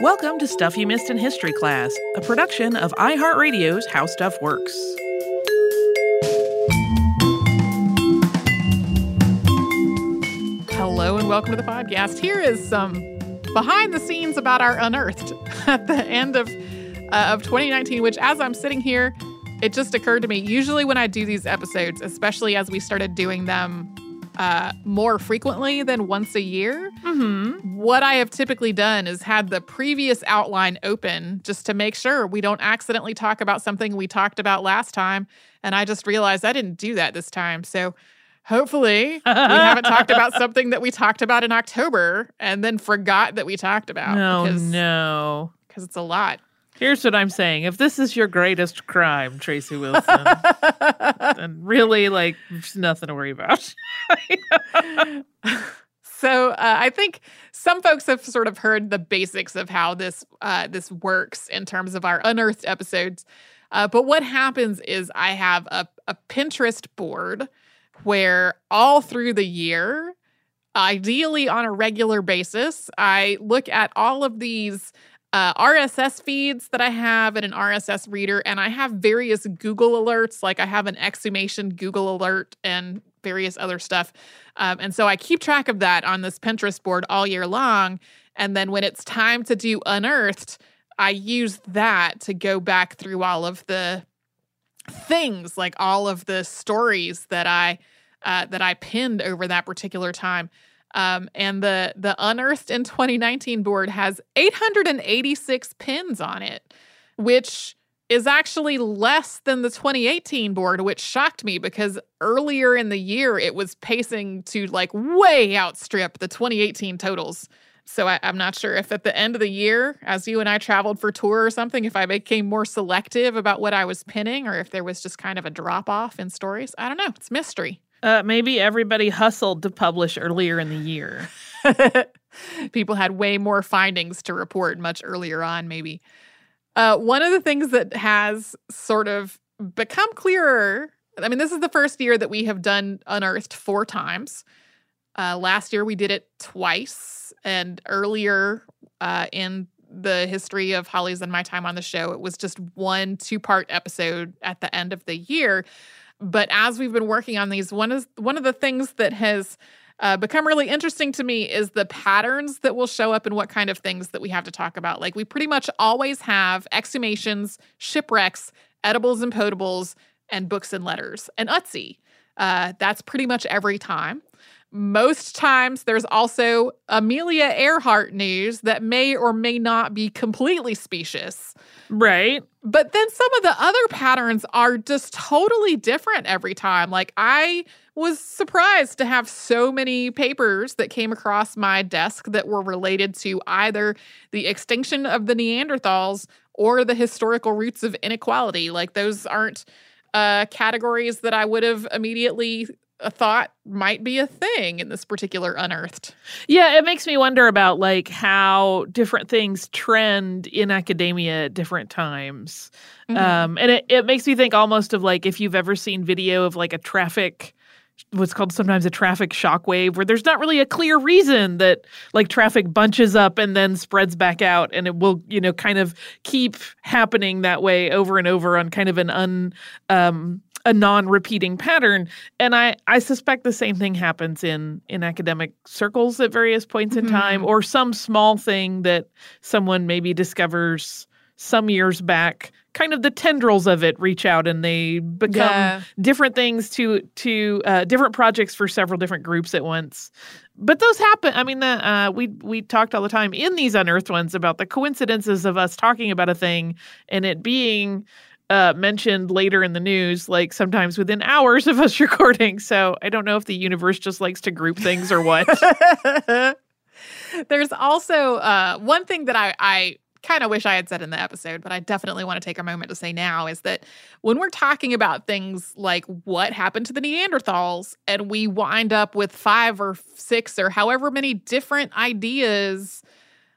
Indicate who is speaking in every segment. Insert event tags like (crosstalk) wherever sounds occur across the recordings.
Speaker 1: Welcome to Stuff You Missed in History Class, a production of iHeartRadio's How Stuff Works.
Speaker 2: Hello and welcome to the podcast. Here is some behind the scenes about our unearthed (laughs) at the end of uh, of 2019. Which, as I'm sitting here, it just occurred to me. Usually, when I do these episodes, especially as we started doing them uh, more frequently than once a year.
Speaker 1: Mm-hmm.
Speaker 2: What I have typically done is had the previous outline open just to make sure we don't accidentally talk about something we talked about last time. And I just realized I didn't do that this time. So hopefully we haven't talked about (laughs) something that we talked about in October and then forgot that we talked about.
Speaker 1: Oh,
Speaker 2: because,
Speaker 1: no.
Speaker 2: Because it's a lot.
Speaker 1: Here's what I'm saying. If this is your greatest crime, Tracy Wilson, (laughs) then really, like, there's nothing to worry about. (laughs)
Speaker 2: so uh, I think some folks have sort of heard the basics of how this uh, this works in terms of our unearthed episodes. Uh, but what happens is I have a, a Pinterest board where all through the year, ideally on a regular basis, I look at all of these uh, RSS feeds that I have in an RSS reader, and I have various Google alerts. Like I have an exhumation Google alert and various other stuff. Um, and so I keep track of that on this Pinterest board all year long. And then when it's time to do Unearthed, I use that to go back through all of the things, like all of the stories that I uh, that I pinned over that particular time. Um, and the the unearthed in 2019 board has 886 pins on it, which is actually less than the 2018 board, which shocked me because earlier in the year it was pacing to like way outstrip the 2018 totals. So I, am not sure if at the end of the year, as you and I traveled for tour or something, if I became more selective about what I was pinning or if there was just kind of a drop off in stories. I don't know. It's mystery.
Speaker 1: Uh, maybe everybody hustled to publish earlier in the year. (laughs)
Speaker 2: People had way more findings to report much earlier on, maybe. Uh, one of the things that has sort of become clearer I mean, this is the first year that we have done Unearthed four times. Uh, last year we did it twice, and earlier uh, in the history of Holly's and my time on the show, it was just one two part episode at the end of the year. But as we've been working on these, one is one of the things that has uh, become really interesting to me is the patterns that will show up and what kind of things that we have to talk about. Like we pretty much always have exhumations, shipwrecks, edibles and potables, and books and letters, and Ötzi. Uh, that's pretty much every time. Most times, there's also Amelia Earhart news that may or may not be completely specious.
Speaker 1: Right.
Speaker 2: But then some of the other patterns are just totally different every time. Like, I was surprised to have so many papers that came across my desk that were related to either the extinction of the Neanderthals or the historical roots of inequality. Like, those aren't uh, categories that I would have immediately uh, thought might be a thing in this particular unearthed.
Speaker 1: Yeah, it makes me wonder about like how different things trend in academia at different times. Mm-hmm. Um, and it, it makes me think almost of like if you've ever seen video of like a traffic what's called sometimes a traffic shockwave where there's not really a clear reason that like traffic bunches up and then spreads back out and it will you know kind of keep happening that way over and over on kind of an un um a non-repeating pattern and i i suspect the same thing happens in in academic circles at various points in mm-hmm. time or some small thing that someone maybe discovers some years back kind of the tendrils of it reach out and they become yeah. different things to to uh, different projects for several different groups at once but those happen i mean the, uh, we we talked all the time in these unearthed ones about the coincidences of us talking about a thing and it being uh, mentioned later in the news, like sometimes within hours of us (laughs) recording. So I don't know if the universe just likes to group things or what. (laughs)
Speaker 2: There's also uh, one thing that I, I kind of wish I had said in the episode, but I definitely want to take a moment to say now is that when we're talking about things like what happened to the Neanderthals, and we wind up with five or six or however many different ideas.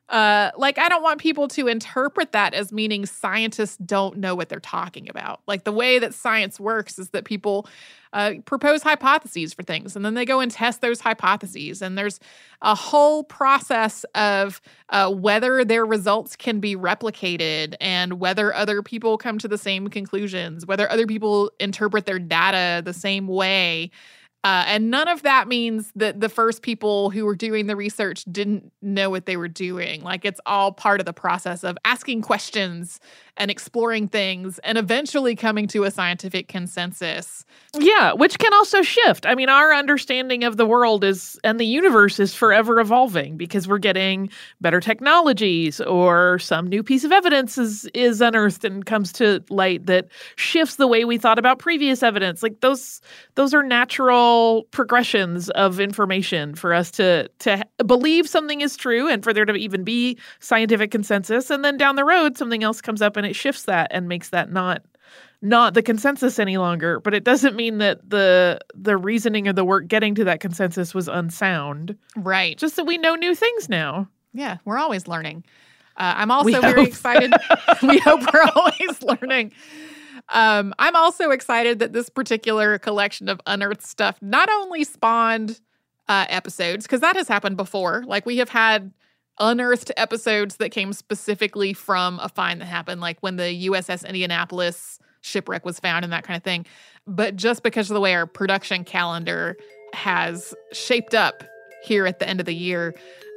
Speaker 2: Uh, like, I don't want people to interpret that as meaning scientists don't know what they're talking about. Like, the way that science works is that people uh, propose hypotheses for things and then they go and test those hypotheses. And there's a whole process of uh, whether their results can be replicated and whether other people come to the same conclusions, whether other people interpret their data the same way. Uh, and none of that means that the first people who were doing the research didn't know what they were doing. Like it's all part of the process of asking questions and exploring things and eventually coming to a scientific consensus.
Speaker 1: Yeah, which can also shift. I mean, our understanding of the world is and the universe is forever evolving because we're getting better technologies or some new piece of evidence is is unearthed and comes to light that shifts the way we thought about previous evidence. Like those those are natural progressions of information for us to to believe something is true and for there to even be scientific consensus and then down the road something else comes up and it shifts that and makes that not not the consensus any longer but it doesn't mean that the the reasoning of the work getting to that consensus was unsound.
Speaker 2: Right.
Speaker 1: Just that we know new things now.
Speaker 2: Yeah we're always learning. Uh, i'm also very excited (laughs) we hope we're always learning. Um, i'm also excited that this particular collection of unearthed stuff not only spawned uh, episodes because that has happened before. Like we have had unearthed episodes that came specifically from a find that happened, like when the USS Indianapolis shipwreck was found and that kind of thing. But just because of the way our production calendar has shaped up here at the end of the year,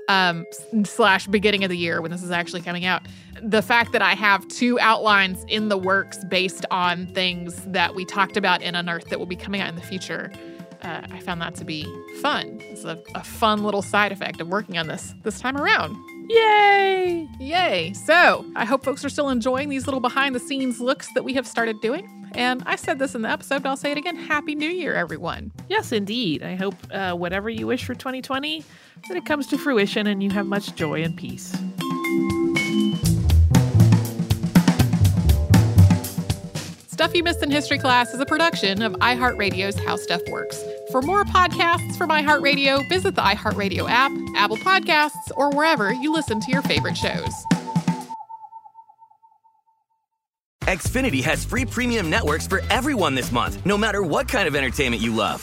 Speaker 2: um, slash beginning of the year when this is actually coming out, the fact that I have two outlines in the works based on things that we talked about in Unearthed that will be coming out in the future uh, I found that to be fun. It's a, a fun little side effect of working on this this time around.
Speaker 1: Yay!
Speaker 2: Yay! So I hope folks are still enjoying these little behind the scenes looks that we have started doing. And I said this in the episode, but I'll say it again. Happy New Year, everyone.
Speaker 1: Yes, indeed. I hope uh, whatever you wish for 2020, that it comes to fruition and you have much joy and peace.
Speaker 2: Stuff You Missed in History Class is a production of iHeartRadio's How Stuff Works. For more podcasts from iHeartRadio, visit the iHeartRadio app, Apple Podcasts, or wherever you listen to your favorite shows.
Speaker 3: Xfinity has free premium networks for everyone this month, no matter what kind of entertainment you love.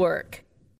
Speaker 4: Network.